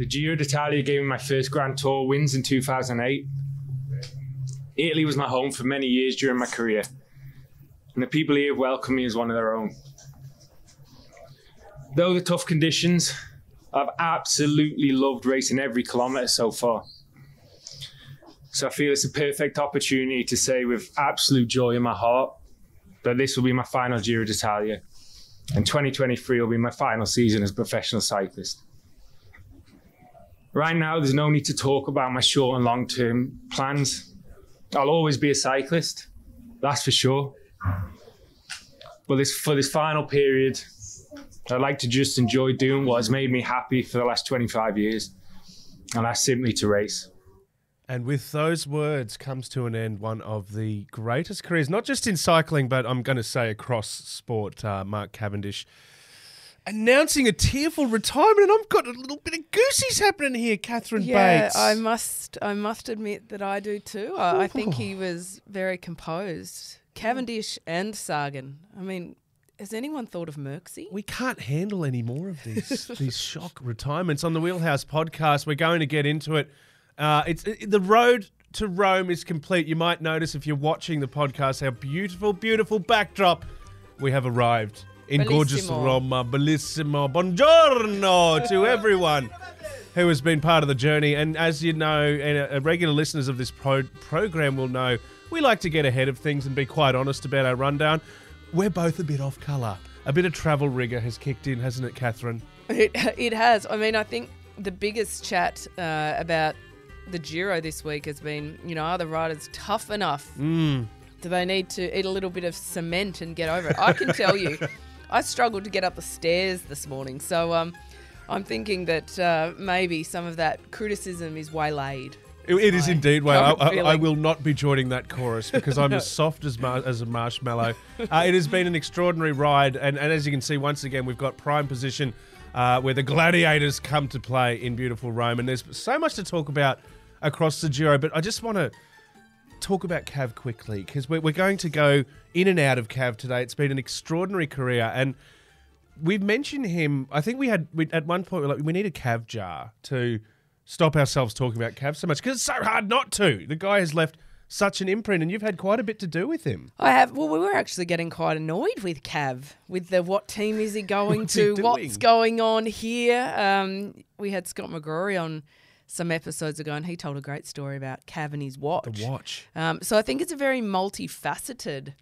The Giro d'Italia gave me my first Grand Tour wins in 2008. Italy was my home for many years during my career, and the people here welcomed me as one of their own. Though the tough conditions, I've absolutely loved racing every kilometre so far. So I feel it's a perfect opportunity to say with absolute joy in my heart that this will be my final Giro d'Italia, and 2023 will be my final season as a professional cyclist. Right now, there's no need to talk about my short and long term plans. I'll always be a cyclist, that's for sure. But this, for this final period, I'd like to just enjoy doing what has made me happy for the last 25 years, and that's simply to race. And with those words comes to an end one of the greatest careers, not just in cycling, but I'm going to say across sport, uh, Mark Cavendish. Announcing a tearful retirement, and I've got a little bit of goosies happening here, Catherine Yeah, Bates. I must. I must admit that I do too. I, I think he was very composed. Cavendish and Sagan. I mean, has anyone thought of Merksy? We can't handle any more of these these shock retirements on the Wheelhouse podcast. We're going to get into it. Uh, it's it, the road to Rome is complete. You might notice if you're watching the podcast how beautiful, beautiful backdrop we have arrived in gorgeous Roma. Bellissimo. Buongiorno to everyone who has been part of the journey. And as you know, and uh, regular listeners of this pro- program will know, we like to get ahead of things and be quite honest about our rundown. We're both a bit off colour. A bit of travel rigor has kicked in, hasn't it, Catherine? It, it has. I mean, I think the biggest chat uh, about the Giro this week has been, you know, are the riders tough enough? Mm. Do they need to eat a little bit of cement and get over it? I can tell you, I struggled to get up the stairs this morning. So um, I'm thinking that uh, maybe some of that criticism is waylaid. It, it is indeed. Well, I, I, I will not be joining that chorus because I'm as soft as mar- as a marshmallow. Uh, it has been an extraordinary ride, and, and as you can see, once again, we've got prime position uh, where the gladiators come to play in beautiful Rome, and there's so much to talk about across the Giro. But I just want to talk about Cav quickly because we're, we're going to go in and out of Cav today. It's been an extraordinary career, and we've mentioned him. I think we had we, at one point we were like we need a Cav jar to stop ourselves talking about Cav so much because it's so hard not to. The guy has left such an imprint, and you've had quite a bit to do with him. I have. Well, we were actually getting quite annoyed with Cav with the what team is he going What's he to? doing? What's going on here? Um, we had Scott McGrory on some episodes ago, and he told a great story about Cav and his watch. The watch. Um, so I think it's a very multifaceted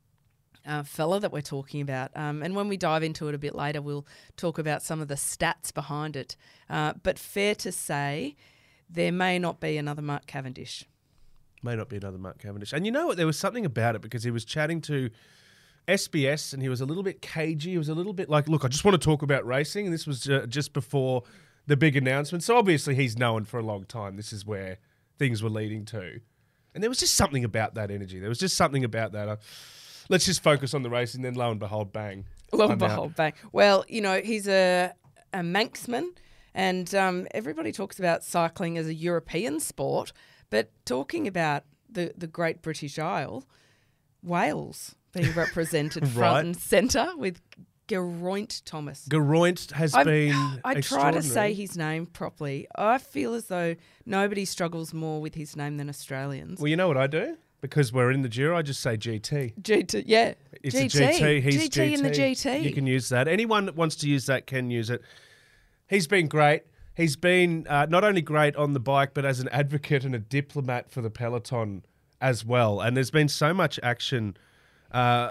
uh, fella that we're talking about. Um, and when we dive into it a bit later, we'll talk about some of the stats behind it. Uh, but fair to say, there may not be another Mark Cavendish. May not be another Mark Cavendish. And you know what? There was something about it because he was chatting to SBS and he was a little bit cagey. He was a little bit like, look, I just want to talk about racing. And this was just before the big announcement. So obviously he's known for a long time. This is where things were leading to. And there was just something about that energy. There was just something about that. Uh, let's just focus on the race, and Then lo and behold, bang. Lo and I'm out. behold, bang. Well, you know, he's a, a Manxman, and um, everybody talks about cycling as a European sport, but talking about the, the Great British Isle, Wales being represented Right. front and centre with Geraint Thomas. Geraint has I'm- been. I try to say his name properly. I feel as though nobody struggles more with his name than Australians. Well, you know what I do? Because we're in the Giro, I just say GT. GT, yeah. It's GT. a GT. He's GT in the GT. You can use that. Anyone that wants to use that can use it. He's been great. He's been uh, not only great on the bike, but as an advocate and a diplomat for the peloton as well. And there's been so much action. Uh,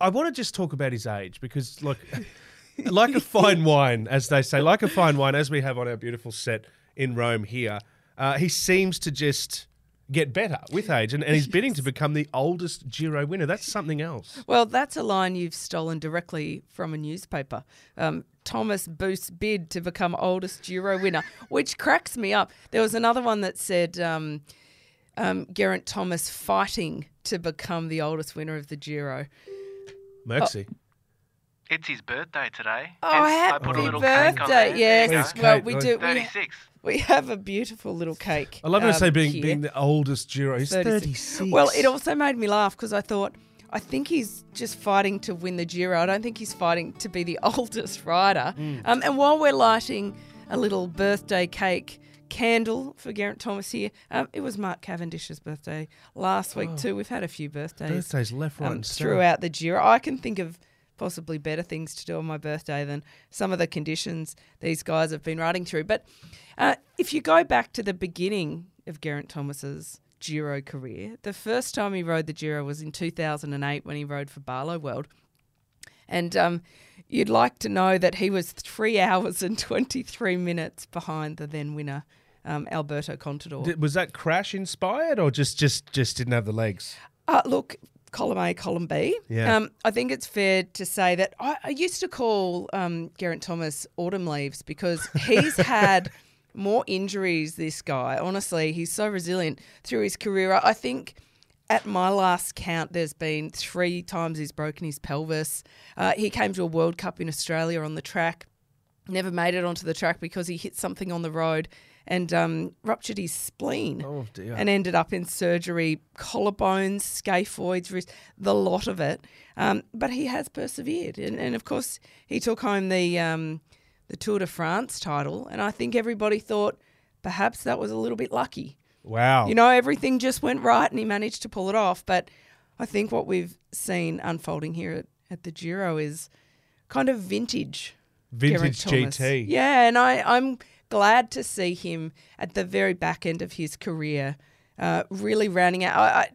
I want to just talk about his age because, look, like a fine wine, as they say, like a fine wine, as we have on our beautiful set in Rome here, uh, he seems to just get better with age, and, and he's bidding to become the oldest Giro winner. That's something else. Well, that's a line you've stolen directly from a newspaper. Um, Thomas boosts bid to become oldest Giro winner, which cracks me up. There was another one that said um, um, Geraint Thomas fighting to become the oldest winner of the Giro. Mercy. It's his birthday today. Oh, Hence, I happy put a little cake on birthday! there. Yes, Please, go. well, Kate, we like- do. We, 36. We have a beautiful little cake. I love how to um, say being here. being the oldest Giro. He's 36. 36. Well, it also made me laugh because I thought, I think he's just fighting to win the Giro. I don't think he's fighting to be the oldest rider. Mm. Um, and while we're lighting a little birthday cake candle for Garrett Thomas here. Um, it was Mark Cavendish's birthday last week too. We've had a few birthdays Birthdays left, right, um, throughout the Giro. I can think of possibly better things to do on my birthday than some of the conditions these guys have been riding through. But uh, if you go back to the beginning of Geraint Thomas's Giro career, the first time he rode the Giro was in 2008 when he rode for Barloworld. And um, you'd like to know that he was three hours and 23 minutes behind the then winner, um, Alberto Contador. Was that crash inspired or just just just didn't have the legs? Uh, look, column A, column B. Yeah. Um, I think it's fair to say that I, I used to call um, Geraint Thomas autumn leaves because he's had more injuries. This guy, honestly, he's so resilient through his career. I I think. At my last count, there's been three times he's broken his pelvis. Uh, he came to a World Cup in Australia on the track, never made it onto the track because he hit something on the road and um, ruptured his spleen Oh dear. and ended up in surgery, collarbones, scaphoids, wrist, the lot of it. Um, but he has persevered, and, and of course he took home the um, the Tour de France title, and I think everybody thought perhaps that was a little bit lucky. wow. You know, everything just went right, and he managed to pull it off. But I think what we've seen unfolding here at, at the Giro is kind of vintage Vintage GT. Yeah, and I, I'm glad to see him at the very back end of his career, uh, really rounding out. I, I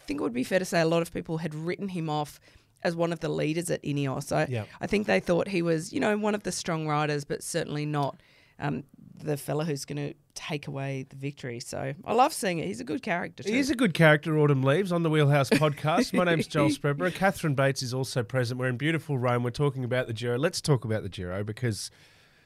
think it would be fair to say a lot of people had written him off as one of the leaders at Ineos. I, Yep. I think they thought he was, you know, one of the strong riders, but certainly not um, the fella who's going to take away the victory. So I love seeing it. He's a good character. Too. He is a good character, Autumn Leaves, on the Wheelhouse podcast. My name's Joel Spreadborough. Catherine Bates is also present. We're in beautiful Rome. We're talking about the Giro. Let's talk about the Giro because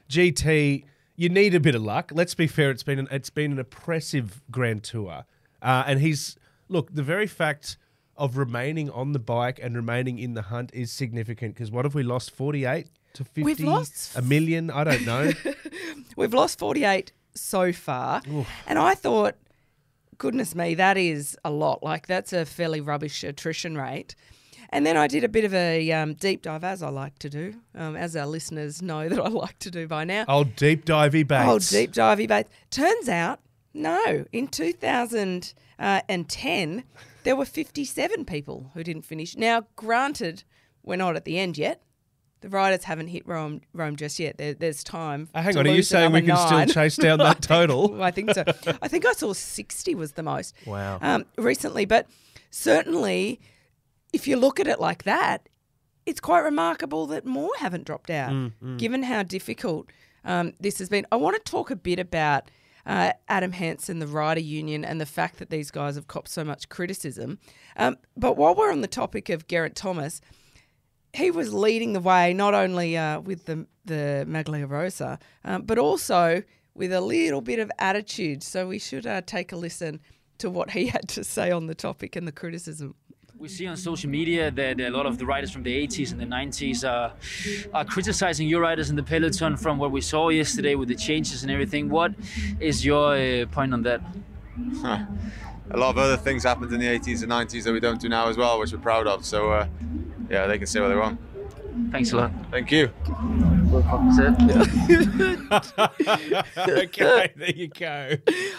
GT, you need a bit of luck. Let's be fair. It's been an, it's been an oppressive Grand Tour, uh, and he's look the very fact of remaining on the bike and remaining in the hunt is significant because what have we lost? Forty eight to fifty, We've lost- a million. I don't know. We've lost 48 so far. And I thought, goodness me, that is a lot. Like, that's a fairly rubbish attrition rate. And then I did a bit of a um, deep dive, as I like to do, um, as our listeners know that I like to do by now. Old deep divey. Oh, deep divey Bates. Turns out, no, in 2010, there were 57 people who didn't finish. Now, granted, we're not at the end yet. The riders haven't hit Rome, Rome just yet. There, there's time. Uh, hang on, are you saying we can nine. still chase down that total? I think so. I think I saw 60 was the most Wow. um, recently. But certainly, if you look at it like that, it's quite remarkable that more haven't dropped out, Mm, given how difficult um, this has been. I want to talk a bit about uh, Adam Hansen, the rider union, and the fact that these guys have copped so much criticism. Um, but while we're on the topic of Garrett Thomas, he was leading the way not only uh, with the the Maglia Rosa, um, but also with a little bit of attitude. So we should uh, take a listen to what he had to say on the topic and the criticism. We see on social media that a lot of the riders from the 80s and the 90s are, are criticizing your riders in the peloton from what we saw yesterday with the changes and everything. What is your uh, point on that? a lot of other things happened in the 80s and 90s that we don't do now as well, which we're proud of. So, uh, yeah, they can say what they want. Thanks a lot. Thank you. okay, there you go.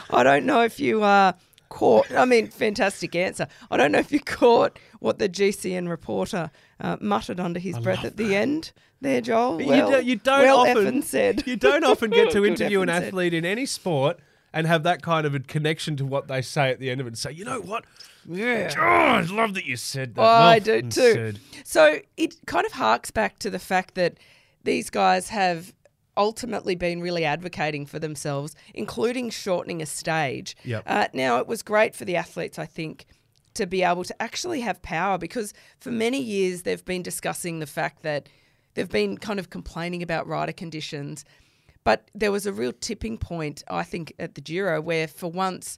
I don't know if you uh, caught. I mean, fantastic answer. I don't know if you caught what the GCN reporter uh, muttered under his breath at the end there, Joel. you, Well, do, you don't well often said. you don't often get to interview an effing said. athlete in any sport and have that kind of a connection to what they say at the end of it and say, you know what? Yeah. Oh, I love that you said that. Oh, I do too. said. So it kind of harks back to the fact that these guys have ultimately been really advocating for themselves, including shortening a stage. Yep. Uh, now, it was great for the athletes, I think, to be able to actually have power because for many years they've been discussing the fact that they've been kind of complaining about rider conditions. But there was a real tipping point, I think, at the Giro where for once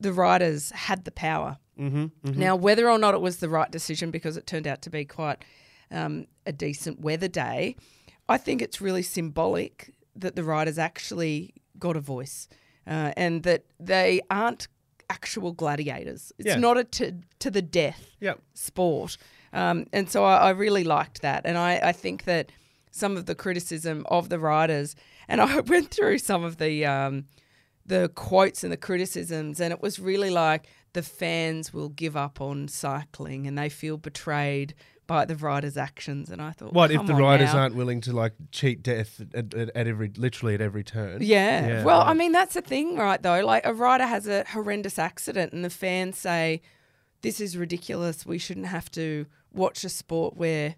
the riders had the power. Mm-hmm, Now, whether or not it was the right decision because it turned out to be quite um, a decent weather day, I think it's really symbolic that the riders actually got a voice uh, and that they aren't actual gladiators. It's Yeah. not a to, to the death Yep. sport. Um, and so I, I really liked that. And I, I think that some of the criticism of the riders, and I went through some of the um, the quotes and the criticisms, and it was really like the fans will give up on cycling and they feel betrayed by the riders' actions. And I thought, What if the on riders now. aren't willing to like cheat death at, at, at every, literally at every turn? Yeah. Yeah, well. I mean, that's the thing, right, though. Like, a rider has a horrendous accident, and the fans say, this is ridiculous. We shouldn't have to watch a sport where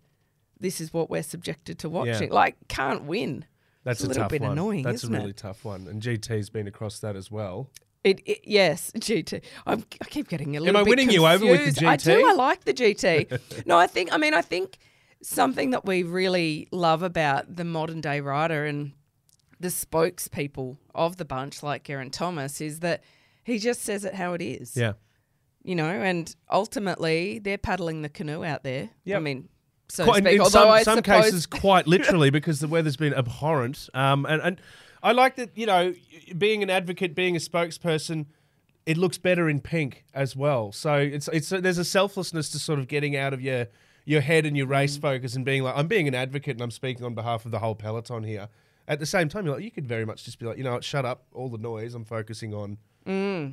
this is what we're subjected to watching. Like, can't win. That's It's a a, little tough bit one. annoying, That's a it? really tough one. And GT's been across that as well. It, it yes, GT. I'm, I keep getting a little. Am I bit winning you over with the confused. I do. I like the GT. no, I think. I mean, I think something that we really love about the modern day rider and the spokespeople of the bunch, like Geraint Thomas, is that he just says it how it is. Yeah. You know, and ultimately they're paddling the canoe out there. Yeah. I mean, so Quite, in Although some, some cases, quite literally, because the weather's been abhorrent. Um, and, and I like that, you know, being an advocate, being a spokesperson, it looks better in pink as well. So it's it's there's a selflessness to sort of getting out of your your head and your Mm. race focus and being like, I'm being an advocate and I'm speaking on behalf of the whole peloton here. At the same time, you're like, you could very much just be like, you know shut up, all the noise. I'm focusing on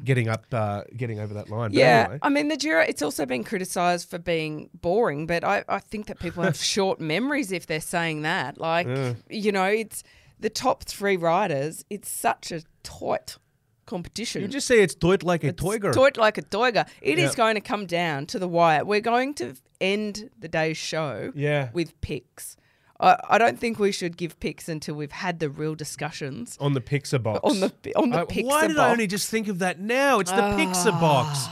getting up, uh, getting over that line. But Mm. Yeah, anyway. I mean the Giro. It's also been criticised for being boring, but I, I think that people have short memories if they're saying that. Like, you know, it's the top three riders. It's such a tight competition. you just say it's tight like a It's tight like a tiger. It is Yeah. going to come down to the wire. We're going to end the day's show Yeah. with picks. I, I don't think we should give picks until we've had the real discussions on the Pixar box. on the on the Uh, Pixar why did box. I only just think of that now? It's the Pixar box.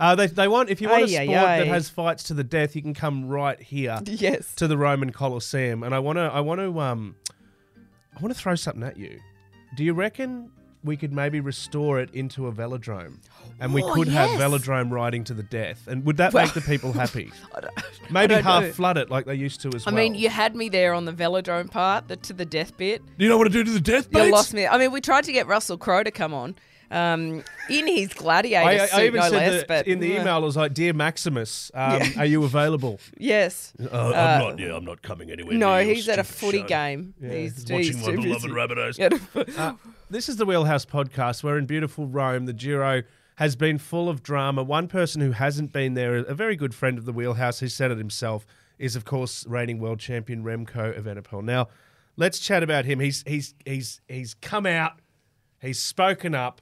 Uh, they, they want if you want a Ay, ay, sport that has fights to the death, you can come right here Yes. to the Roman Colosseum. And I want to I want to um I want to throw something at you. Do you reckon we could maybe restore it into a velodrome, and we Oh, could have velodrome riding to the death? And would that Well- make the people happy? maybe half know. flood it like they used to as I well. I mean, you had me there on the velodrome part, the to the death bit. you know what to do to the death, You mates? lost me. I mean, we tried to get Russell Crowe to come on um, in his gladiator I, I suit, even no said less. that but in the uh, email, I was like, "Dear Maximus, um, Yeah. are you available?" yes. Uh, I'm not. Yeah, I'm not coming anywhere. No, he's at a footy game. He's, he's too busy. Rabbitohs. Uh, this is the Wheelhouse podcast. We're in beautiful Rome. The Giro has been full of drama. One person who hasn't been there, a very good friend of the Wheelhouse, who said it himself, is of course reigning world champion Remco Evenepoel. Now, let's chat about him. He's he's he's he's come out. He's spoken up.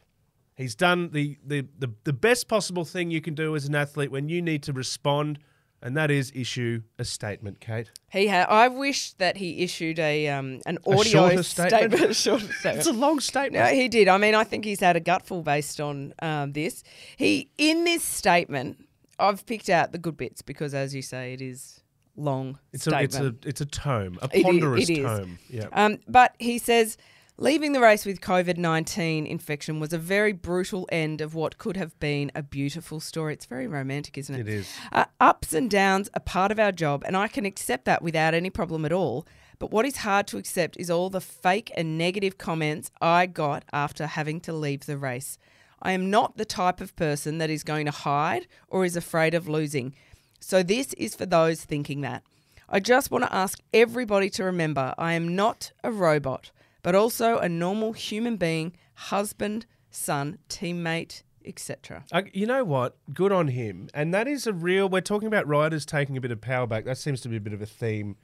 He's done the, the, the, the best possible thing you can do as an athlete when you need to respond, and that is issue a statement, Kate. He had. I wish that he issued a um an A audio shorter statement? statement. a shorter It's a long statement. No, he did. I mean, I think he's had a gutful based on um, this. He in this statement, I've picked out the good bits because, as you say, it is long It's a, statement. it's a it's a tome, a It i- ponderous it is. tome. Yeah. Um, but he says leaving the race with COVID 19 infection was a very brutal end of what could have been a beautiful story. It's very romantic, isn't it? It is. Uh, ups and downs are part of our job, and I can accept that without any problem at all. But what is hard to accept is all the fake and negative comments I got after having to leave the race. I am not the type of person that is going to hide or is afraid of losing. So, this is for those thinking that. I just want to ask everybody to remember I am not a robot, but also a normal human being, husband, son, teammate, etc. Uh, you know what? Good on him. And that is a real. We're talking about riders taking a bit of power back. That seems to be a bit of a theme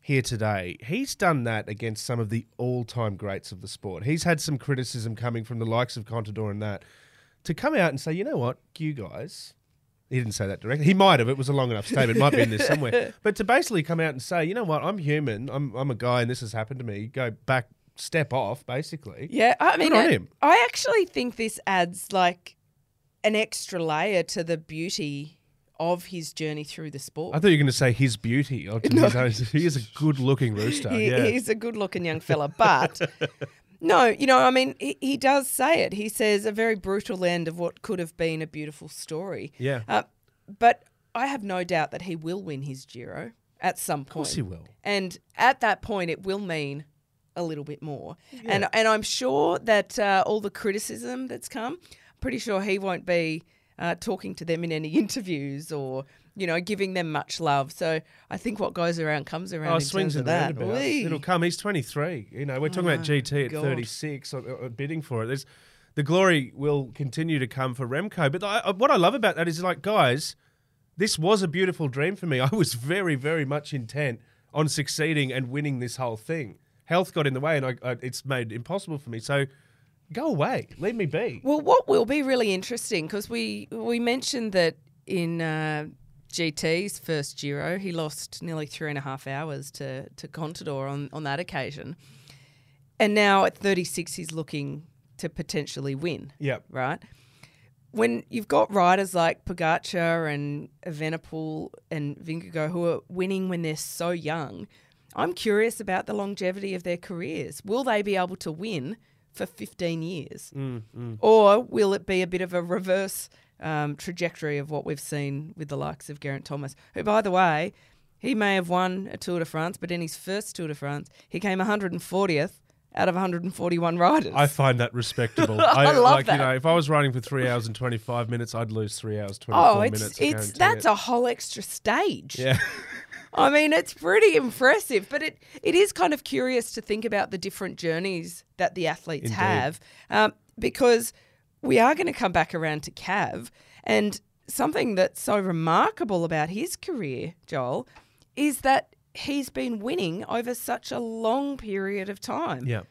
here today. He's done that against some of the all-time greats of the sport. He's had some criticism coming from the likes of Contador and that to come out and say, you know what, you guys. He didn't say that directly. He might have. It was a long enough statement. It might be in there somewhere. But to basically come out and say, you know what, I'm human. I'm I'm a guy, and this has happened to me. Go back, step off, basically. Yeah, I mean, on I- him. I actually think this adds like an extra layer to the beauty of his journey through the sport. I thought you were going to say his beauty. Oh, his own- he is a good-looking rooster. he, yeah. He's a good looking young fella, but no, you know, I mean, he, he does say it. He says a very brutal end of what could have been a beautiful story. Yeah. Uh, but I have no doubt that he will win his Giro at some point. Of course he will. And at that point, it will mean a little bit more. And and I'm sure that uh, all the criticism that's come, pretty sure he won't be uh, talking to them in any interviews or you know, giving them much love. So I think what goes around comes around. Oh, in swings and that. It'll come. He's 23. You know, we're talking about GT at God. 36, uh, uh, bidding for it. There's, the glory will continue to come for Remco. But I, what I love about that is like, guys, this was a beautiful dream for me. I was very, very much intent on succeeding and winning this whole thing. Health got in the way, and I, I, it's made impossible for me. So go away, leave me be. Well, what will be really interesting because we we mentioned that in uh, GT's first Giro, he lost nearly three and a half hours to to Contador on on that occasion, and now at 36, he's looking to potentially win. Yep. Right. When you've got riders like Pogacar and Evenepoel and Vingegaard who are winning when they're so young, I'm curious about the longevity of their careers. Will they be able to win for 15 years? Or will it be a bit of a reverse um, trajectory of what we've seen with the likes of Geraint Thomas, who, by the way, he may have won a Tour de France, but in his first Tour de France, he came 140th out of 141 riders. I find that respectable. I love like, that. You know, if I was riding for three hours and 25 minutes, I'd lose three hours, 24 oh, it's minutes. It's that's it. a whole extra stage. Yeah. I mean, it's pretty impressive, but it, it is kind of curious to think about the different journeys that the athletes Indeed. have um, because we are going to come back around to Cav. And something that's so remarkable about his career, Joel, is that he's been winning over such a long period of time. Yeah.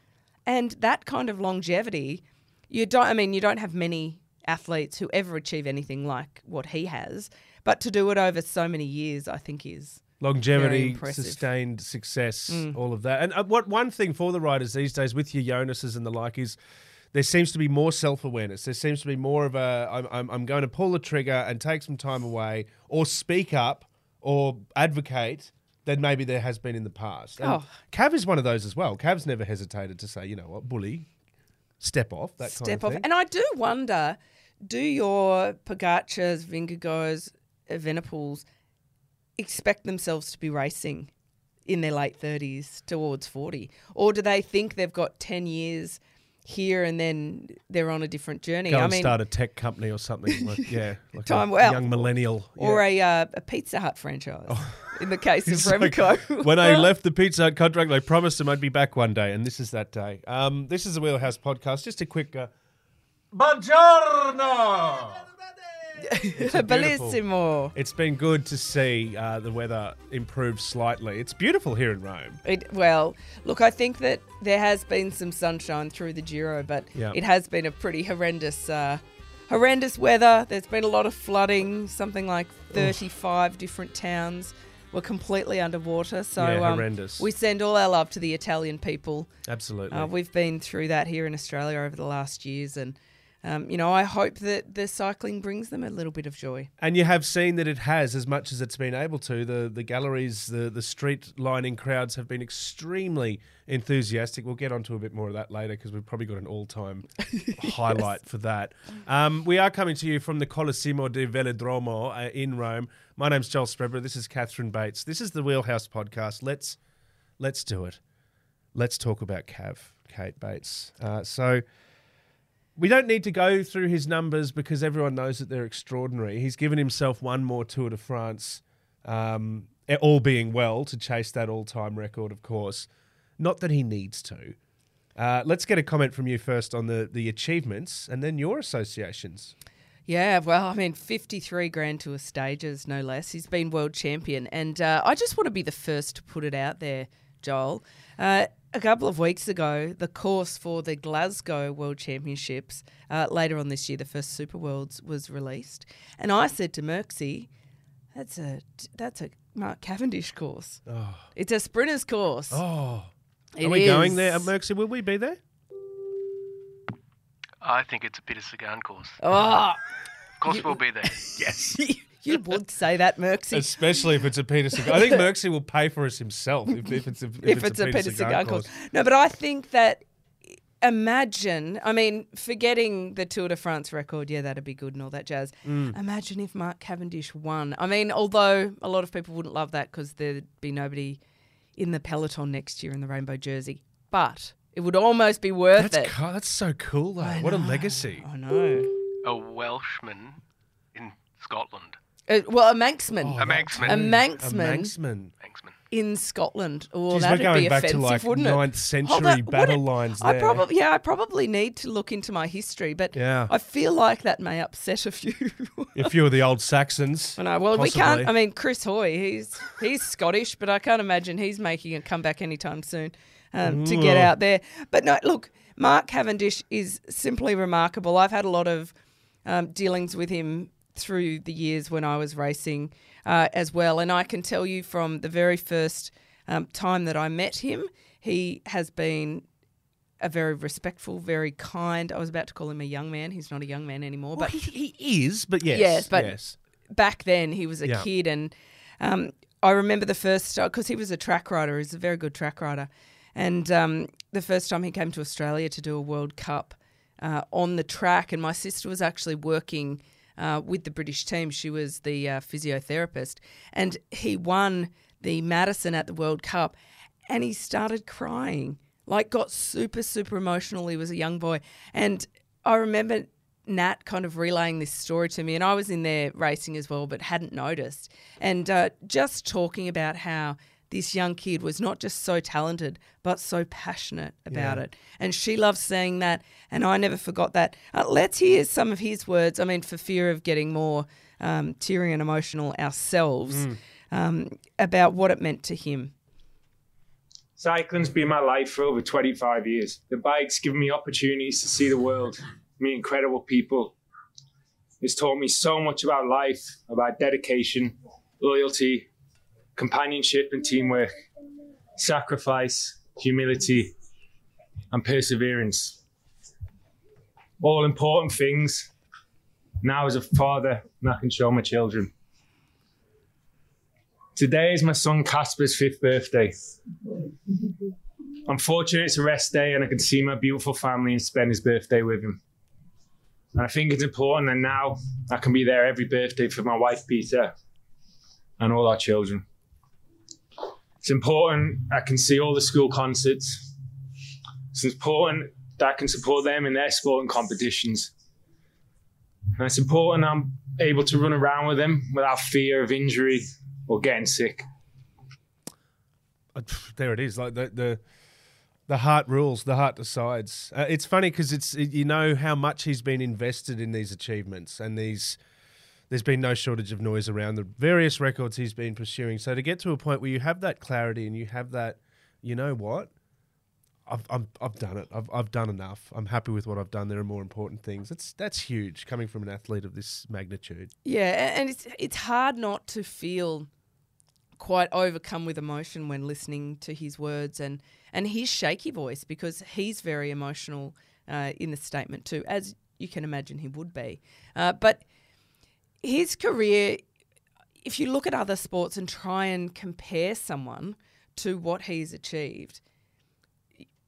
And that kind of longevity, you don't, I mean, you don't have many athletes who ever achieve anything like what he has, but to do it over so many years, I think is. Longevity, sustained success, Mm. all of that. And uh, what one thing for the riders these days with your Jonas's and the like is there seems to be more self awareness. There seems to be more of a I'm, I'm, I'm going to pull the trigger and take some time away, or speak up, or advocate. Than maybe there has been in the past. And Oh. Cav is one of those as well. Cav's never hesitated to say, you know what, bully, step off. That step kind of off. thing. And I do wonder, do your Pogacars, Vingegaards, Evenepoels expect themselves to be racing in their late 30s towards 40? Or do they think they've got 10 years here and then they're on a different journey? Go I and mean, start a tech company or something. Like, yeah, like Time- a well, young millennial. or yeah. a, uh, a Pizza Hut franchise in the case of It's like, Remco. when I left the Pizza Hut contract, I promised him I'd be back one day, and this is that day. Um, this is the Wheelhouse podcast. Just a quick. Uh, Buongiorno! beautiful. Bellissimo. It's been good to see uh, the weather improve slightly. It's beautiful here in Rome. It, well, look, I think that there has been some sunshine through the Giro, but Yeah. it has been a pretty horrendous, uh, horrendous weather. There's been a lot of flooding. Something like 35 different towns were completely underwater. So Yeah, um, horrendous. we send all our love to the Italian people. Absolutely. Uh, we've been through that here in Australia over the last years, and um, you know, I hope that the cycling brings them a little bit of joy. And you have seen that it has, as much as it's been able to. The the galleries, the the street lining crowds have been extremely enthusiastic. We'll get onto a bit more of that later because we've probably got an all time highlight for that. Um, we are coming to you from the Colosimo di Velodromo uh, in Rome. My name's Joel Spreadborough. This is Catherine Bates. This is the Wheelhouse podcast. Let's let's do it. Let's talk about Cav, Kate Bates. Uh, so. We don't need to go through his numbers because everyone knows that they're extraordinary. He's given himself one more Tour de France, um, all being well, to chase that all time record, of course. Not that he needs to. Uh, let's get a comment from you first on the, the achievements and then your associations. Yeah, well, I mean, 53 Grand Tour stages, no less. He's been world champion. And uh, I just want to be the first to put it out there, Joel. Uh, a couple of weeks ago, the course for the Glasgow World Championships, uh, later on this year, the first Super Worlds, was released. And I said to Merksy, that's a, that's a Mark Cavendish course. It's a sprinter's course. Oh, It are we going there, at Merksy? Will we be there? I think it's a bit Peter Sagan course. Oh, Of course, we'll be there. Yes. you would say that, Merksy. Especially if it's a Peter Sagan. I think Merksy will pay for us himself if, if it's a, if if it's, a Peter Sagan course. No, but I think that imagine, I mean, forgetting the Tour de France record, yeah, that'd be good and all that jazz. Mm. Imagine if Mark Cavendish won. I mean, although a lot of people wouldn't love that because there'd be nobody in the peloton next year in the rainbow jersey, but it would almost be worth That's, it. co- that's so cool, though. I What a legacy. I know. A Welshman in Scotland. Uh, well, a Manxman. A Manxman. A A Manxman Manxman. Manxman. in Scotland. Oh, Jeez, we're that'd going be back to, offensive, like, wouldn't it? ninth Oh, century that- battle would it- lines I there. probably, yeah, I probably need to look into my history, but Yeah. I feel like that may upset a few. A few of the old Saxons. I know. Well, we can't. I mean, Chris Hoy, he's he's Scottish, but I can't imagine he's making a comeback anytime soon um, to get out there. But no, look, Mark Cavendish is simply remarkable. I've had a lot of um, dealings with him through the years when I was racing uh, as well, and I can tell you from the very first um, time that I met him, he has been a very respectful, very kind. I was about to call him a young man. He's not a young man anymore, Well, but he, he is, but yes. Yes, but- yes. back then he was a Yeah. kid and um, I remember the first because he was a track rider he's a very good track rider and um, the first time he came to Australia to do a World Cup uh, on the track and my sister was actually working uh, with the British team. She was the uh, physiotherapist. And he won the Madison at the World Cup and he started crying like got super super emotional. He was a young boy. And I remember Nat kind of relaying this story to me, and I was in there racing as well, but hadn't noticed. And uh, just talking about how this young kid was not just so talented, but so passionate about it. And she loves saying that, and I never forgot that. Uh, let's hear some of his words. I mean, for fear of getting more um, teary and emotional ourselves, um, about what it meant to him. Cycling's been my life for over 25 years. The bike's given me opportunities to see the world, meet incredible people. It's taught me so much about life, about dedication, loyalty, companionship and teamwork, sacrifice, humility, and perseverance. All important things. Now, as a father, I can show my children. Today is my son Casper's fifth birthday. I'm fortunate it's a rest day and I can see my beautiful family and spend his birthday with him. And I think it's important that now I can be there every birthday for my wife Peta and all our children. It's important I can see all the school concerts. It's important that I can support them in their sporting competitions. And it's important I'm able to run around with them without fear of injury or getting sick. Uh, there it is. Like the the the heart rules. The heart decides. Uh, it's funny because it's you know how much he's been invested in these achievements and these. There's been no shortage of noise around the various records he's been pursuing. So to get to a point where you have that clarity and you have that, you know what, I've I'm, I've done it. I've I've done enough. I'm happy with what I've done. There are more important things. That's that's huge coming from an athlete of this magnitude. Yeah, and it's it's hard not to feel quite overcome with emotion when listening to his words and and his shaky voice because he's very emotional uh, in the statement too, as you can imagine he would be. Uh, but his career, if you look at other sports and try and compare someone to what he's achieved,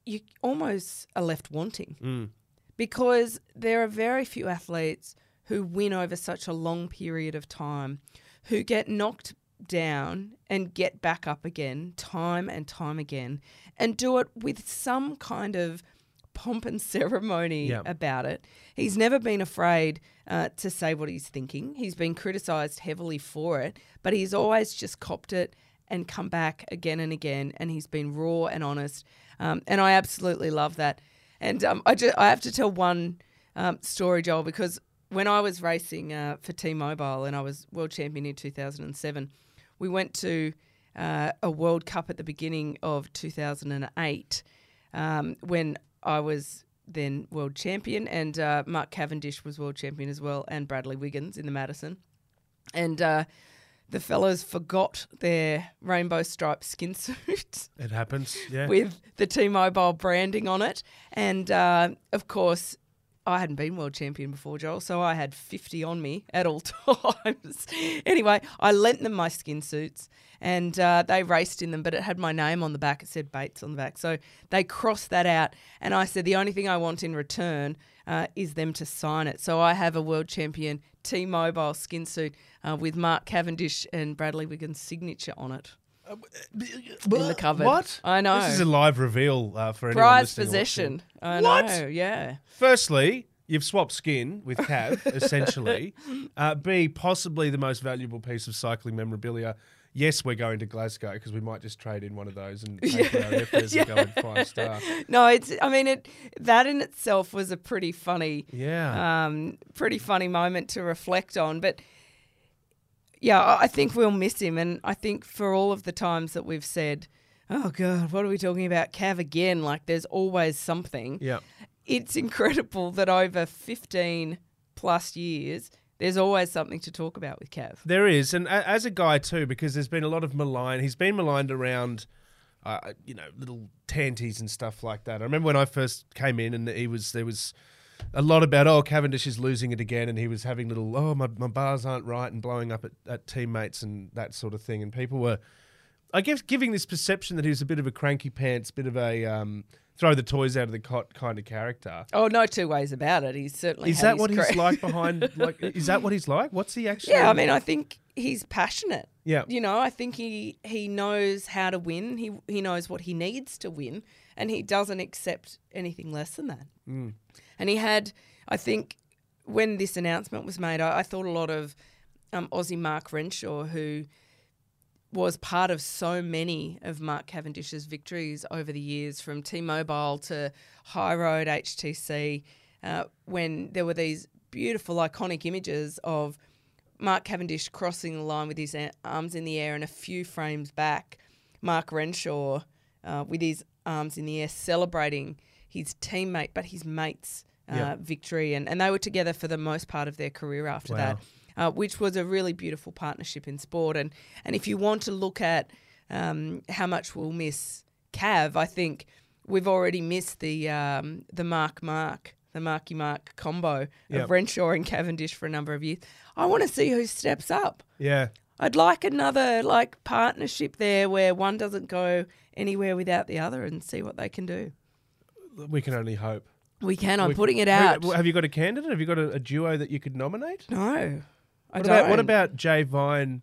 you almost are left wanting. Mm. Because there are very few athletes who win over such a long period of time, who get knocked down and get back up again time and time again, and do it with some kind of pomp and ceremony Yeah. about it. He's never been afraid uh, to say what he's thinking. He's been criticised heavily for it, but he's always just copped it and come back again and again. And he's been raw and honest. Um, and I absolutely love that. And um, I, ju- I have to tell one um, story, Joel, because when I was racing uh, for T-Mobile and I was world champion in 2007, we went to uh, a World Cup at the beginning of 2008 um, when I was then world champion and uh, Mark Cavendish was world champion as well and Bradley Wiggins in the Madison. And uh, the fellows forgot their rainbow striped skin suits It happens. Yeah. with the T-Mobile branding on it. And uh, of course, I hadn't been world champion before, Joel, so I had 50 on me at all times. anyway, I lent them my skin suits and uh, they raced in them, but it had my name on the back. It said Bates on the back. So they crossed that out. And I said, the only thing I want in return uh, is them to sign it. So I have a world champion T Mobile skin suit uh, with Mark Cavendish and Bradley Wiggins' signature on it. In the cupboard. What? I know. This is a live reveal uh, for anyone Prized listening or possession. I What? know, yeah. Firstly, you've swapped skin with Cav, essentially. Uh, B, possibly the most valuable piece of cycling memorabilia. Yes, we're going to Glasgow because we might just trade in one of those and make our efforts and go in five star. No, it's. I mean, it that in itself was a pretty funny, Yeah. um, pretty funny moment to reflect on. But yeah, I think we'll miss him, and I think for all of the times that we've said, "Oh God, what are we talking about, Cav again?" Like, there's always something. yeah. It's incredible that over 15 plus years, there's always something to talk about with Cav. There is, and as a guy too, because there's been a lot of malign. He's been maligned around, uh, you know, little tanties and stuff like that. I remember when I first came in, and he was there was a lot about oh Cavendish is losing it again, and he was having little oh my, my bars aren't right and blowing up at, at teammates and that sort of thing, and people were, I guess, giving this perception that he was a bit of a cranky pants, bit of a um, throw the toys out of the cot kind of character. Oh, no two ways about it. He's certainly Is that what he's like behind? Like, is that what he's like? What's he actually? Yeah, I mean, I think he's passionate. Yeah. You know, I think he he knows how to win. He he knows what he needs to win, and he doesn't accept anything less than that. Mm. And he had, I think, when this announcement was made, I, I thought a lot of um, Aussie Mark Renshaw, who was part of so many of Mark Cavendish's victories over the years, from T-Mobile to High Road HTC, uh, when there were these beautiful, iconic images of Mark Cavendish crossing the line with his arms in the air, and a few frames back, Mark Renshaw uh, with his arms in the air celebrating his teammate, but his mate's uh, Yeah. victory. And, and they were together for the most part of their career after Wow. that, uh, which was a really beautiful partnership in sport. And, and if you want to look at um, how much we'll miss Cav, I think we've already missed the um, the Mark Mark. The Marky Mark combo Yep. of Renshaw and Cavendish for a number of years. I want to see who steps up. yeah. I'd like another like partnership there where one doesn't go anywhere without the other and see what they can do. We can only hope. We can. I'm We- putting it out. Have you got a candidate? Have you got a, a duo that you could nominate? no, I What don't. about what about Jay Vine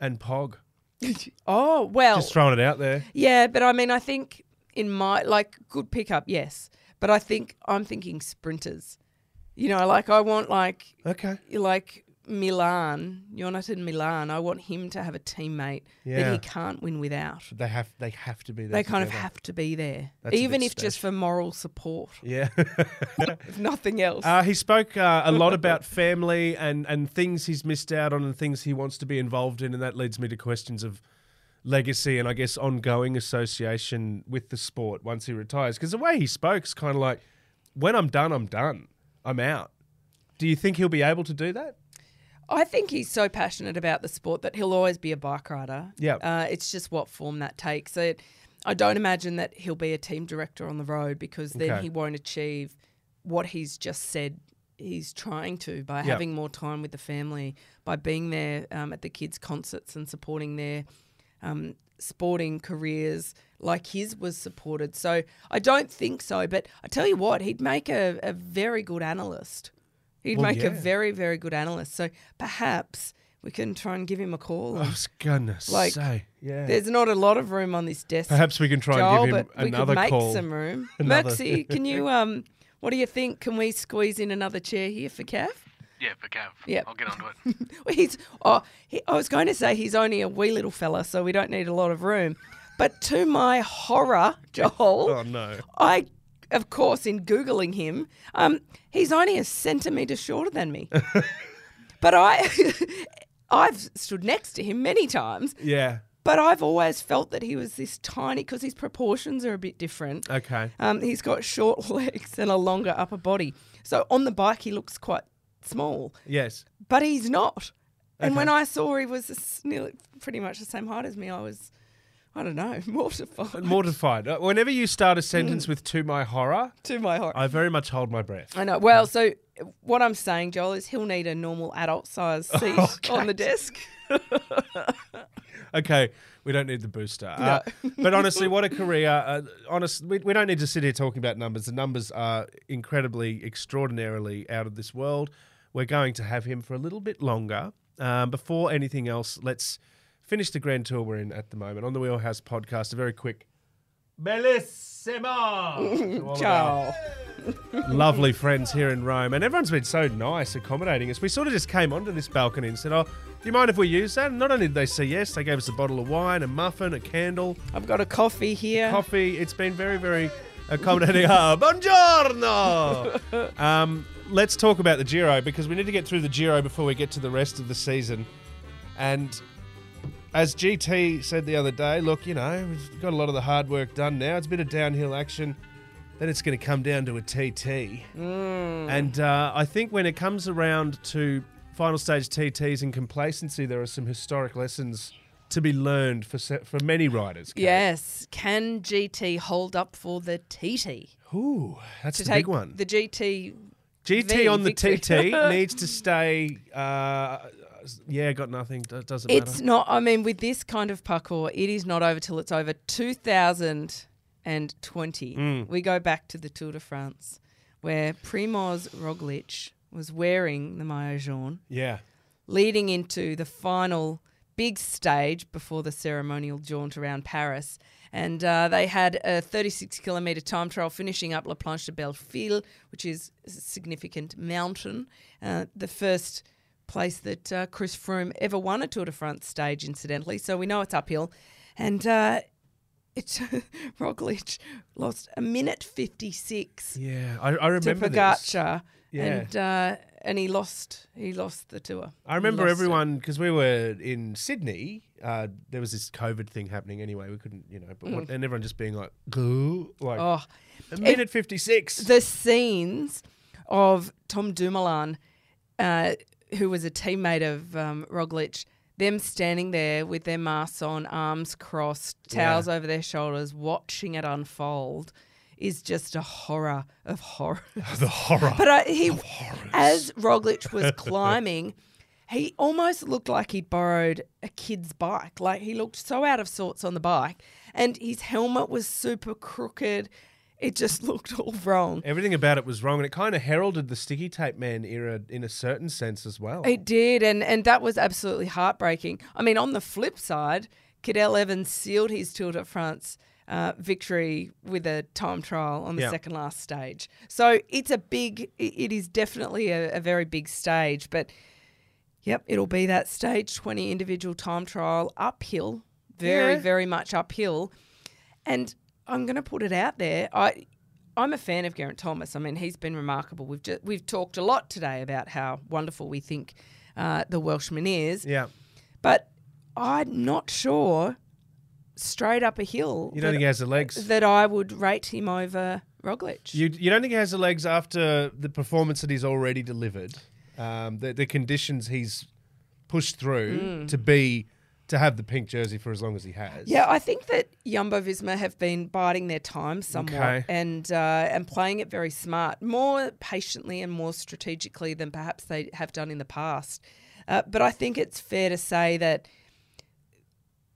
and Pog? Oh well, Just throwing it out there. yeah, but I mean, I think in my like good pickup, yes, but I think I'm thinking sprinters. You know, like I want like Okay. like Milan, Jonathan Milan. I want him to have a teammate that he can't win without. They have they have to be there. They kind of have to be there, That's even if just for moral support, Yeah. if nothing else. uh, he spoke uh, a lot about family and, and things he's missed out on and things he wants to be involved in, and that leads me to questions of legacy and I guess ongoing association with the sport once he retires. Because the way he spoke is kind of like, when I'm done, I'm done. I'm out. Do you think he'll be able to do that? I think he's so passionate about the sport that he'll always be a bike rider. Yeah. Uh, it's just what form that takes. It, I don't imagine that he'll be a team director on the road because then Okay. he won't achieve what he's just said he's trying to by Yeah. having more time with the family, by being there um, at the kids' concerts and supporting their um, sporting careers like his was supported. So I don't think so. But I tell you what, he'd make a, a very good analyst. He'd Well, make a very, very good analyst. So perhaps we can try and give him a call. Oh, goodness Like, say. Yeah. There's not a lot of room on this desk. Perhaps we can try Joel, and give him but we another could make call. some room. Another- can you um what do you think? Can we squeeze in another chair here for Cav? Yeah, for Gav. Yep. I'll get onto it. Well, he's oh he, I was going to say he's only a wee little fella, so we don't need a lot of room. But to my horror, Joel, Oh no. I of course in googling him, um, he's only a centimetre shorter than me. but I I've stood next to him many times, Yeah. but I've always felt that he was this tiny because his proportions are a bit different. Okay. Um, he's got short legs and a longer upper body. So on the bike, he looks quite small, Yes. but he's not. And Okay. when I saw he was nearly pretty much the same height as me, I was, I don't know, mortified. Mortified. Uh, Whenever you start a Mm. sentence with "to my horror," to my horror. I very much hold my breath. I know. Well, so what I'm saying, Joel, is he'll need a normal adult size seat on the desk. Okay, we don't need the booster. Uh, but honestly, what a career! Uh, honest, we, we don't need to sit here talking about numbers. The numbers are incredibly, extraordinarily out of this world. We're going to have him for a little bit longer. Um, before anything else, let's finish the Grand Tour we're in at the moment on the Wheelhouse podcast. A very quick Bellissima! Ciao. Lovely friends here in Rome, and everyone's been so nice, accommodating us. We sort of just came onto this balcony and said, "Oh, do you mind if we use that?" And not only did they say yes, they gave us a bottle of wine, a muffin, a candle, I've got a coffee here. coffee. It's been very, very accommodating. Ah, buongiorno. um, let's talk about the Giro because we need to get through the Giro before we get to the rest of the season. And as GT said the other day, look, you know, we've got a lot of the hard work done now. It's a bit of downhill action. Then it's going to come down to a TT. And uh, I think when it comes around to final stage TTs and complacency, there are some historic lessons to be learned for for many riders. Kate. Yes. Can GT hold up for the TT? Ooh, that's To the take big one. the GT. GT V, on the victory. TT needs to stay. Uh, yeah, got nothing. Do- Doesn't It's matter. not, I mean, with this kind of parcours, it is not over till it's over. 2020, Mm. we go back to the Tour de France, where Primoz Roglic was wearing the maillot jaune, Yeah. leading into the final big stage before the ceremonial jaunt around Paris. And uh, they had a 36 kilometre time trial finishing up La Planche des Belles Filles, which is a significant mountain. Uh, the first place that uh, Chris Froome ever won a Tour de France stage, incidentally. So we know it's uphill. And uh, it's Roglic lost a minute 56 Yeah, I, I to remember this. Pogacar. Yeah. And uh, and he lost he lost the tour. I remember lost it. everyone because we were in Sydney. Uh, there was this COVID thing happening anyway. We couldn't, you know, but what, and everyone just being like, "Go," like Mm. Oh, a minute fifty six. the scenes of Tom Dumoulin, uh, who was a teammate of um, Roglic, them standing there with their masks on, arms crossed, towels over their shoulders, watching it unfold, is just a horror of horror. the horror. But he, as Roglic was climbing, he almost looked like he'd borrowed a kid's bike. Like he looked so out of sorts on the bike, and his helmet was super crooked. It just looked all wrong. Everything about it was wrong, and it kind of heralded the sticky tape man era in a certain sense as well. It did, and and that was absolutely heartbreaking. I mean, on the flip side, Cadel Evans sealed his Tour de France uh, victory with a time trial on the Yeah. second last stage. So it's a big, it is definitely a, a very big stage. But yep, it'll be that stage twenty individual time trial uphill, very Yeah. very much uphill, and I'm going to put it out there. I. I'm a fan of Geraint Thomas. I mean, he's been remarkable. We've just, we've talked a lot today about how wonderful we think uh, the Welshman is, yeah, but I'm not sure straight up a hill you don't that, think he has the legs. that I would rate him over Roglic. You you don't think he has the legs after the performance that he's already delivered, um, the the conditions he's pushed through to be to have the pink jersey for as long as he has. Yeah, I think that Jumbo Visma have been biding their time somewhat Okay. and uh, and playing it very smart, more patiently and more strategically than perhaps they have done in the past. Uh, but I think it's fair to say that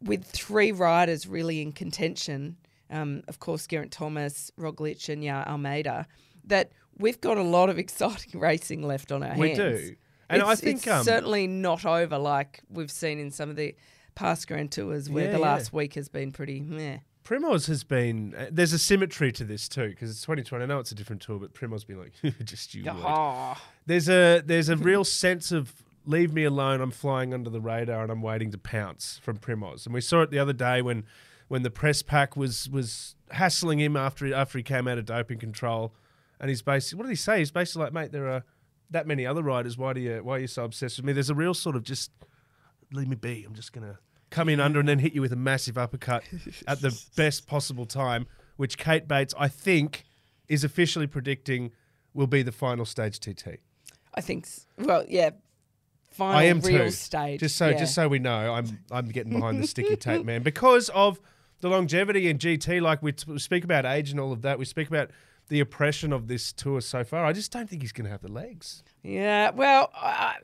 with three riders really in contention, um, of course, Geraint Thomas, Roglic, and yeah, Almeida, that we've got a lot of exciting racing left on our We hands. We do. And I think, it's um, certainly not over like we've seen in some of the past Grand Tours where Yeah, the yeah. last week has been pretty meh. Primoz has been. Uh, there's a symmetry to this too because it's 2020. I know it's a different tour, but Primoz been like, just you. Oh, There's a there's a real sense of leave me alone. I'm flying under the radar and I'm waiting to pounce from Primoz. And we saw it the other day when when the press pack was was hassling him after after he came out of doping control, and he's basically what did he say? He's basically like, mate, there are that many other riders. Why do you why are you so obsessed with me? There's a real sort of just leave me be. I'm just gonna come in under and then hit you with a massive uppercut at the best possible time, which Kate Bates I think is officially predicting will be the final stage TT. I think well, yeah. Final I am real too. stage. Just so yeah. just so we know, I'm I'm getting behind the sticky tape man because of the longevity in GT. Like we, t- we speak about age and all of that. We speak about the oppression of this tour so far. I just don't think he's going to have the legs. Yeah, well, I,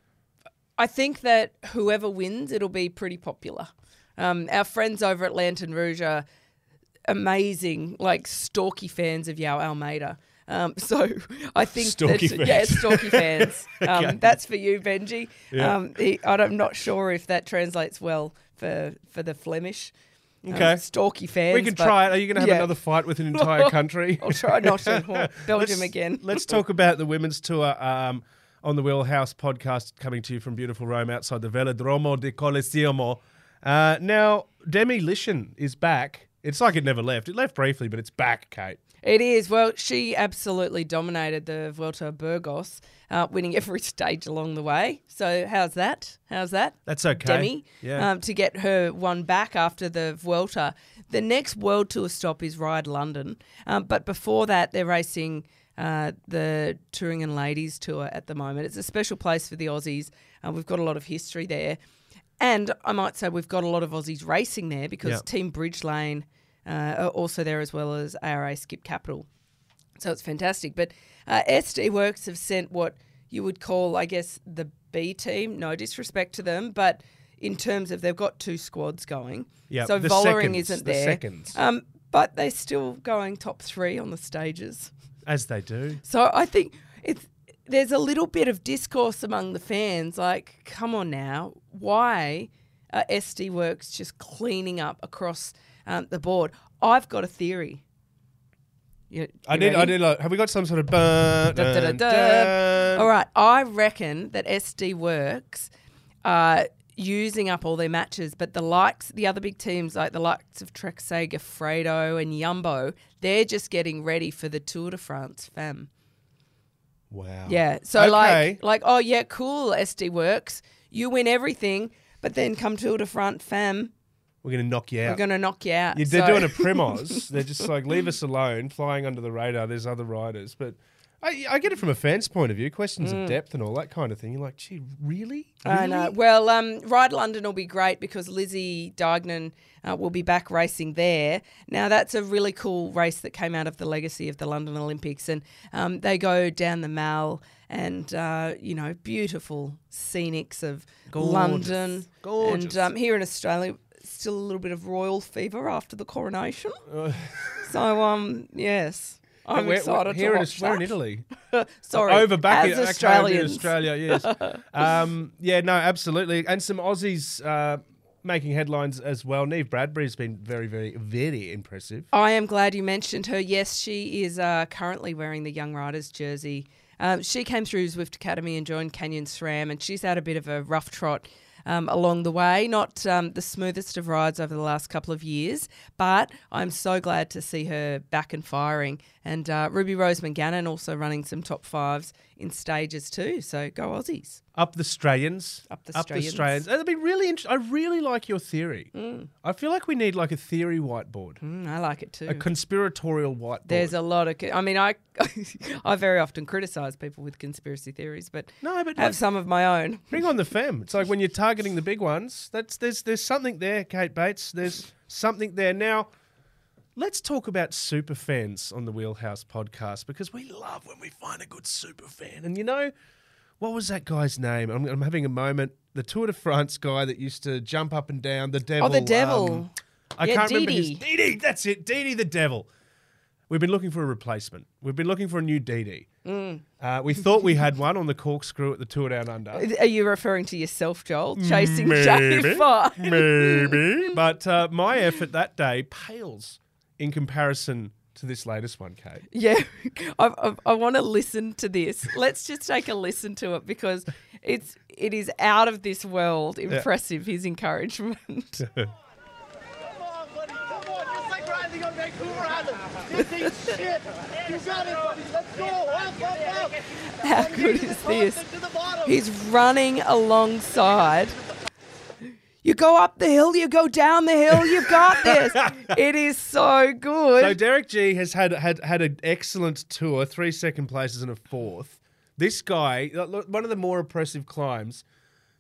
I think that whoever wins, it'll be pretty popular. Um, our friends over at Lanterne Rouge are amazing, like stalky fans of João Almeida. Um, so I think Stalky that, yeah, stalky fans. Um, Okay. That's for you, Benji. Yeah. Um, he, I'm not sure if that translates well for for the Flemish. um, Okay. stalky fans. we can try it. Are you going to have yeah. another fight with an entire country? I'll try not to. Belgium Let's- again. Let's talk about the women's tour um, on the Wheelhouse podcast coming to you from beautiful Rome outside the Velodromo di Colosseum. Uh, now, Demi Lishan is back. It's like it never left. It left briefly, but it's back, Kate. It is. Well, she absolutely dominated the Vuelta Burgos, uh, winning every stage along the way. So how's that? How's that? That's okay. Demi, Yeah. um, to get her one back after the Vuelta. The next World Tour stop is Ride London, um, but before that, they're racing uh, the Thüringen Ladies Tour at the moment. It's a special place for the Aussies. Uh, we've got a lot of history there, and I might say we've got a lot of Aussies racing there because Yeah. Team Bridge Lane uh, are also there as well as ARA Skip Capital. So it's fantastic. But uh, SD Worx have sent what you would call, I guess, the B team. No disrespect to them, but in terms of they've got two squads going. Yeah, So the Vollering seconds, isn't the there. seconds. Um, but they're still going top three on the stages. As they do. So I think it's there's a little bit of discourse among the fans. Like, come on now, why are SD Worx just cleaning up across um, the board? I've got a theory. You, I you did. I did. Like, have we got some sort of? Dun? All right, I reckon that SD Worx are using up all their matches, but the likes, the other big teams like the likes of Trek Segafredo, and Jumbo, they're just getting ready for the Tour de France, fam. Wow. Yeah. So Okay. like, like, oh yeah, cool, SD Worx, you win everything, but then come Tour de France, fam, We're going to knock you out. we're gonna knock you out. Yeah, they're So- doing a Primoz. they're just like, leave us alone, flying under the radar. There's other riders. But I, I get it from a fan's point of view, questions of depth and all that kind of thing. You're like, gee, really? Mm. I know. Well, um, Ride London will be great because Lizzie Deignan uh, will be back racing there. Now, that's a really cool race that came out of the legacy of the London Olympics. And um, they go down the Mall and, uh, you know, beautiful scenics of London. Gorgeous. And um, here in Australia, still a little bit of royal fever after the coronation. so, um, yes. I'm We're- we're here to in, watch we're in. Italy. Sorry, Over back as in, in Australia, yes. um, yeah, no, absolutely. And some Aussies uh, making headlines as well. Neve Bradbury's been very, very, very impressive. I am glad you mentioned her. Yes, she is uh, currently wearing the Young Riders jersey. Um, she came through Zwift Academy and joined Canyon SRAM, and she's had a bit of a rough trot um, along the way. Not um, the smoothest of rides over the last couple of years, but I'm so glad to see her back and firing. And uh, Ruby Roseman-Gannon also running some top fives in stages too. So go Aussies. Up the Australians. Up the Up the Australians. Australians. It'd be really interesting. I really like your theory. I feel like we need like a theory whiteboard, Mm, I like it too. a conspiratorial whiteboard. There's a lot of. I mean, I I very often criticise people with conspiracy theories, but no, but have like, some of my own. bring on the fem. It's like when you're targeting the big ones. That's there's there's something there, Kate Bates. There's something there. Now, let's talk about super fans on the Wheelhouse podcast because we love when we find a good super fan. And you know, what was that guy's name? I'm, I'm having a moment. The Tour de France guy that used to jump up and down. The devil. Oh, the devil. um, I Yeah, can't remember his Didi. Didi. That's it. Didi the devil. We've been looking for a replacement. We've been looking for a new Didi. Mm. Uh, we thought we had one on the corkscrew at the Tour Down Under. Are you referring to yourself, Joel, chasing Maybe. J5? Maybe. but uh, my effort that day pales in comparison to this latest one, Kate. Yeah, I, I, I want to listen to this. Let's just take a listen to it because it's it is out of this world impressive. His encouragement. Come on, buddy. Come on. Just like riding on Vancouver Island. This ain't shit. You got it, buddy. Let's go. Up, up, up. How good is this? and to the bottom. He's running alongside. You go up the hill, you go down the hill, you've got this. it is so good. So Derek Gee has had had had an excellent tour, three second places and a fourth. This guy, one of the more impressive climbs.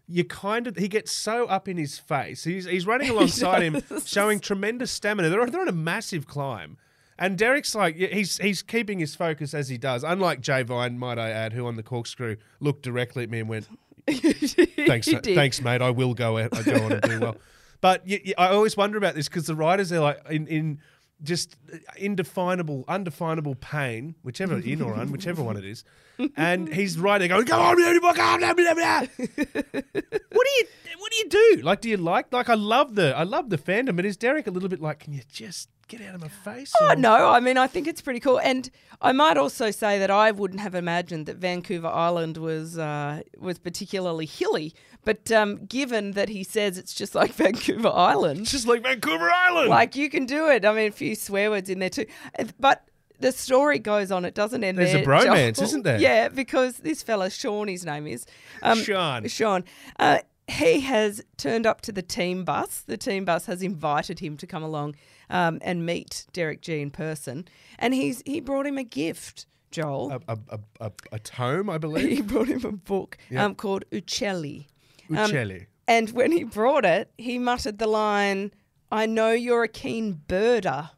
You kind of he gets so up in his face. He's he's running alongside him, showing tremendous stamina. They're, they're on a massive climb, and Derek's like he's he's keeping his focus as he does. Unlike Jay Vine, might I add, who on the corkscrew looked directly at me and went, thanks, uh, did. thanks, mate. I will go out. I go on and do well. But I always wonder about this because the riders are like in, in just uh, indefinable, undefinable pain, whichever in or un, whichever one it is. And he's right there going, "Come on, blah, blah, blah, blah, blah, blah." what do you what do you do? Like, do you like like I love the I love the fandom, but is Derek a little bit like, can you just get out of my face? Oh, or- no, I mean, I think it's pretty cool. And I might also say that I wouldn't have imagined that Vancouver Island was uh, was particularly hilly. But um, given that he says it's just like Vancouver Island, It's just like Vancouver Island. like you can do it. I mean, a few swear words in there too. But the story goes on. It doesn't end there. There's a bromance, Joel. isn't there? Yeah, because this fella, Sean, his name is. Um, Sean. Sean. Uh, he has turned up to the team bus. The team bus has invited him to come along um, and meet Derek Gee in person. And he's he brought him a gift, Joel. a, a, a, a, a tome, I believe. he brought him a book um, called Uccelli. Um, Uccelli. And when he brought it, he muttered the line, I know you're a keen birder.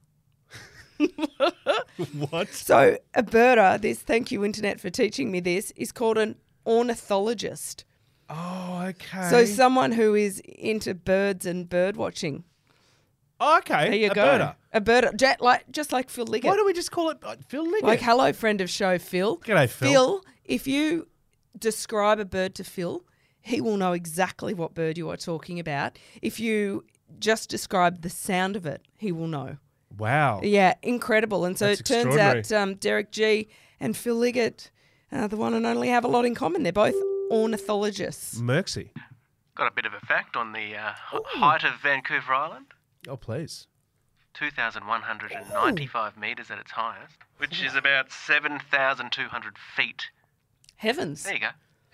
what? So a birder, this thank you internet for teaching me this, is called an ornithologist. Oh, okay. So someone who is into birds and bird watching. oh, okay. There you a go. birder. A birder, ja- like just like Phil Liggett. Why don't we just call it Phil Liggett? like hello, friend of show, Phil. G'day, Phil. Phil, if you describe a bird to Phil, he will know exactly what bird you are talking about. If you just describe the sound of it, he will know. Wow. Yeah, incredible. And so That's it turns out um, Derek Gee and Phil Liggett, uh, the one and only, have a lot in common. They're both ornithologists. Merksy. Got a bit of a fact on the uh, h- height of Vancouver Island. Oh, please. 2,195 metres at its highest, which is about 7,200 feet. Heavens. There you go.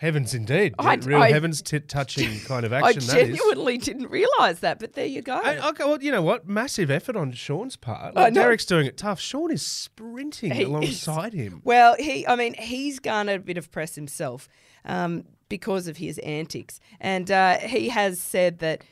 Heavens indeed. I- Real I- heavens t- touching kind of I action that is. genuinely didn't realise that, but there you go. I- okay, well, you know what? Massive effort on Sean's part. Like. Derek's doing it tough. Sean is sprinting He alongside him. Well, he, I mean, he's garnered a bit of press himself um, because of his antics. And uh, he has said that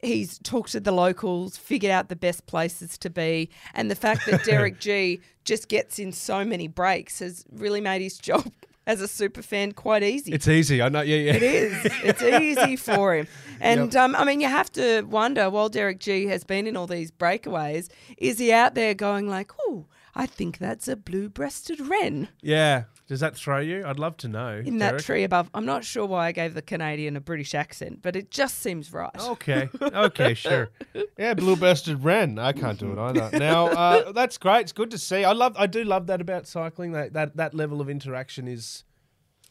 he's talked to the locals, figured out the best places to be. And the fact that Derek Gee just gets in so many breaks has really made his job as a super fan quite easy. It's easy. I know. Yeah, yeah. It is. It's easy for him. And um, I mean, you have to wonder while Derek Gee has been in all these breakaways, is he out there going like, "Oh, I think that's a blue-breasted wren Yeah. Does that throw you? I'd love to know. in that Derek. tree above." I'm not sure why I gave the Canadian a British accent, but it just seems right. Okay. Okay, sure. Yeah, blue breasted wren. I can't do it either. Now, uh, that's great. It's good to see. I love. I do love that about cycling. That that, that level of interaction is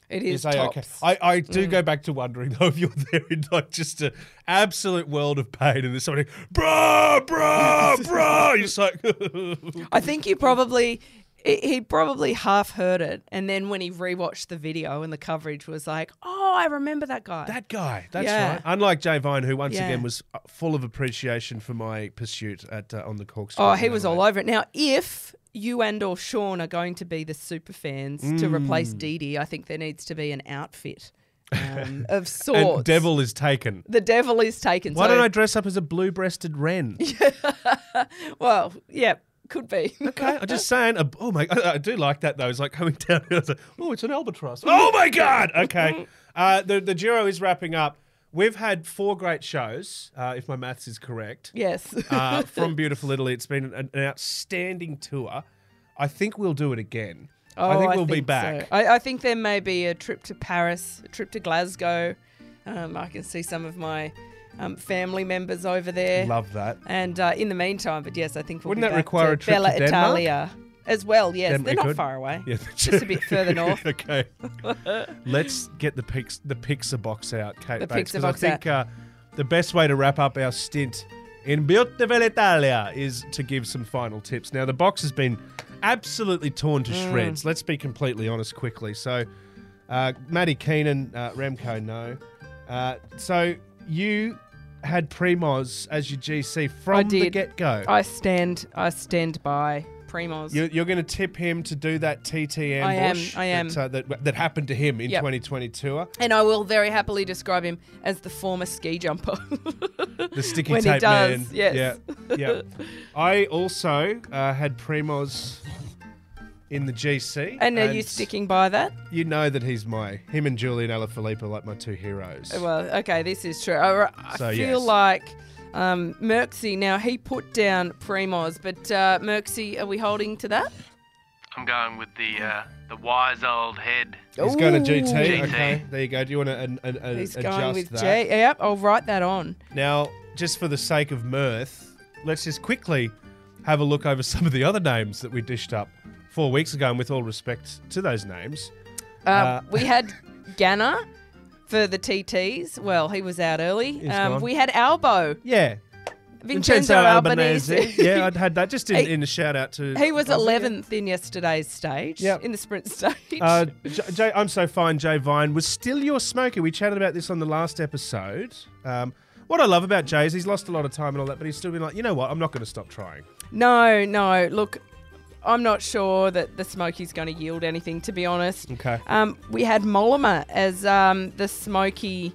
it is is a okay. I, I do go back to wondering though if you're there in like just an absolute world of pain and there's somebody, bro, bro, bro. You're just like, I think you probably. He he probably half heard it, and then when he rewatched the video and the coverage was like, "Oh, I remember that guy." that guy. That's Yeah. right. Unlike Jay Vine, who once Yeah. again was uh, full of appreciation for my pursuit at uh, on the corkscrew. Oh, he was all over it. Now, if you and or Sean are going to be the super fans to Mm. replace Didi, I think there needs to be an outfit um, of sorts. And devil is taken. The devil is taken. Why so, don't I dress up as a blue-breasted wren? Well, yeah, could be. Okay, I'm just saying. uh, Oh my, I, I do like that though. It's like coming down. It's like, oh, it's an albatross. Oh my god. Okay, uh, the the Giro is wrapping up. We've had four great shows, uh, if my maths is correct, yes. uh, from beautiful Italy. It's been an, an outstanding tour. I think we'll do it again. I Oh, think we'll be so. back. I, I think there may be a trip to Paris, a trip to Glasgow. Um, I can see some of my um, family members over there. Love that. And uh, in the meantime, but yes, I think we'll Wouldn't be that require to a trip Bella to Denmark? Italia as well. Yes, Then they're not could. far away. Yeah, Just a bit further north. okay. Let's get the pix the Pixar box out, Kate The Bates, Pixar box I think uh, the best way to wrap up our stint in Beautiful Italia is to give some final tips. Now, the box has been absolutely torn to Mm. shreds. Let's be completely honest quickly. So, uh, Maddie Keenan, uh, Remco, no. Uh, so, you had Primoz as your GC from the get go. I stand. I stand by Primoz. You're, you're going to tip him to do that TT I am, I am. That, uh, that, that happened to him in Yep. 2020 tour. and I will very happily describe him as the former ski jumper. The sticky When he tape does, man. yes. Yeah. Yeah. I also uh, had Primoz in the GC. and are you sticking by that? You know that he's my him and Julian Alaphilippe are like my two heroes. Well, okay, this is true. I, I So, feel yes. like um, Merksy. Now he put down Primoz, but uh, Merksy, are we holding to that? I'm going with the uh, the wise old head. He's going to GT. GT. Okay, there you go. Do you want to an, an, an, He's adjust going with that? J. Yep, I'll write that on. Now, just for the sake of mirth, let's just quickly have a look over some of the other names that we dished up four weeks ago, and with all respect to those names. Uh, Uh, we had Ganna for the TTs. Well, he was out early. Um, we had Albo, Yeah. Vincenzo Albanese. yeah, I'd had that just in, He- in a shout out to. He was 11th in yesterday's stage, Yep. in the sprint stage. Uh, J- I'm so fine. Jay Vine was still your smoker. We chatted about this on the last episode. Um, what I love about Jay is he's lost a lot of time and all that, but he's still been like, you know what? I'm not going to stop trying. no, no. Look, I'm not sure that the Smoky's going to yield anything, to be honest. Okay. Um, we had Mollema as um, the Smoky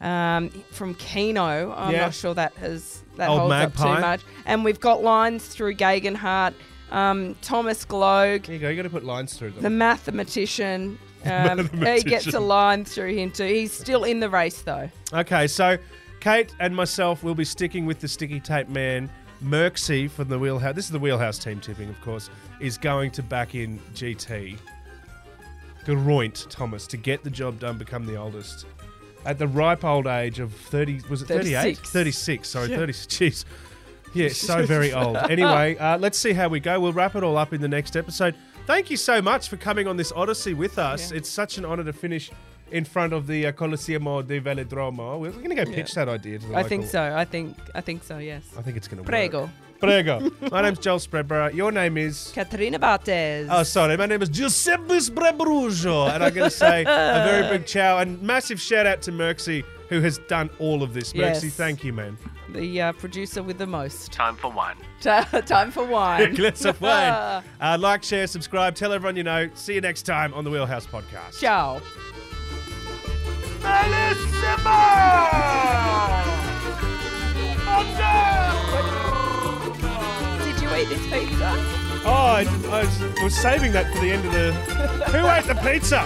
um, from Keno. I'm Yeah. not sure that has that Old holds Magpie. up too much. And we've got lines through Geoghegan Hart, um, Thomas Glogue, There you go. You got to put lines through them. the mathematician. Um, He gets a Mathematician. line through him too. He's still in the race though. Okay, so Kate and myself will be sticking with the sticky tape man. Merksy from the Wheelhouse. This is the Wheelhouse team tipping, of course, is going to back in GT. Geraint Thomas to get the job done, become the oldest. At the ripe old age of 30, was it 38? 36. 36, sorry, 30. Jeez. Yeah, so very old. Anyway, uh, let's see how we go. We'll wrap it all up in the next episode. Thank you so much for coming on this Odyssey with us. It's such an honour to finish in front of the uh, Coliseum de Velodromo. We're going to go pitch that idea to the I think so. I think I think so. Yes. I think it's going to work. Prego. Prego. My name's Joel Spreadborough. Your name is. Katerina Bartes. Oh, sorry. My name is Giuseppe Spreadbrujo. And I'm going to say a very big ciao and massive shout out to Merksy, who has done all of this. Yes. Merksy, thank you, man. the uh, producer with the most. Time for wine. Time for wine. Glass of wine. Uh, like, share, subscribe. Tell everyone you know. See you next time on the Wheelhouse Podcast. Ciao. Did you eat this pizza? Oh, I, I was, saving that for the end of the. Who ate the pizza?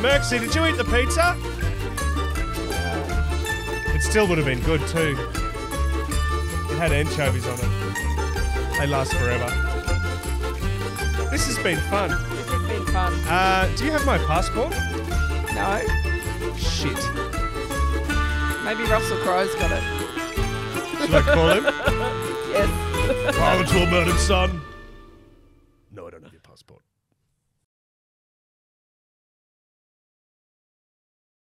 Merksy, did you eat the pizza? It still would have been good too. It had anchovies on it. They last forever. This has been fun. This has been fun. Uh, do you have my passport? No? Shit. Maybe Russell Crowe's got it. Should I call him? Yes. Father to a murdered son.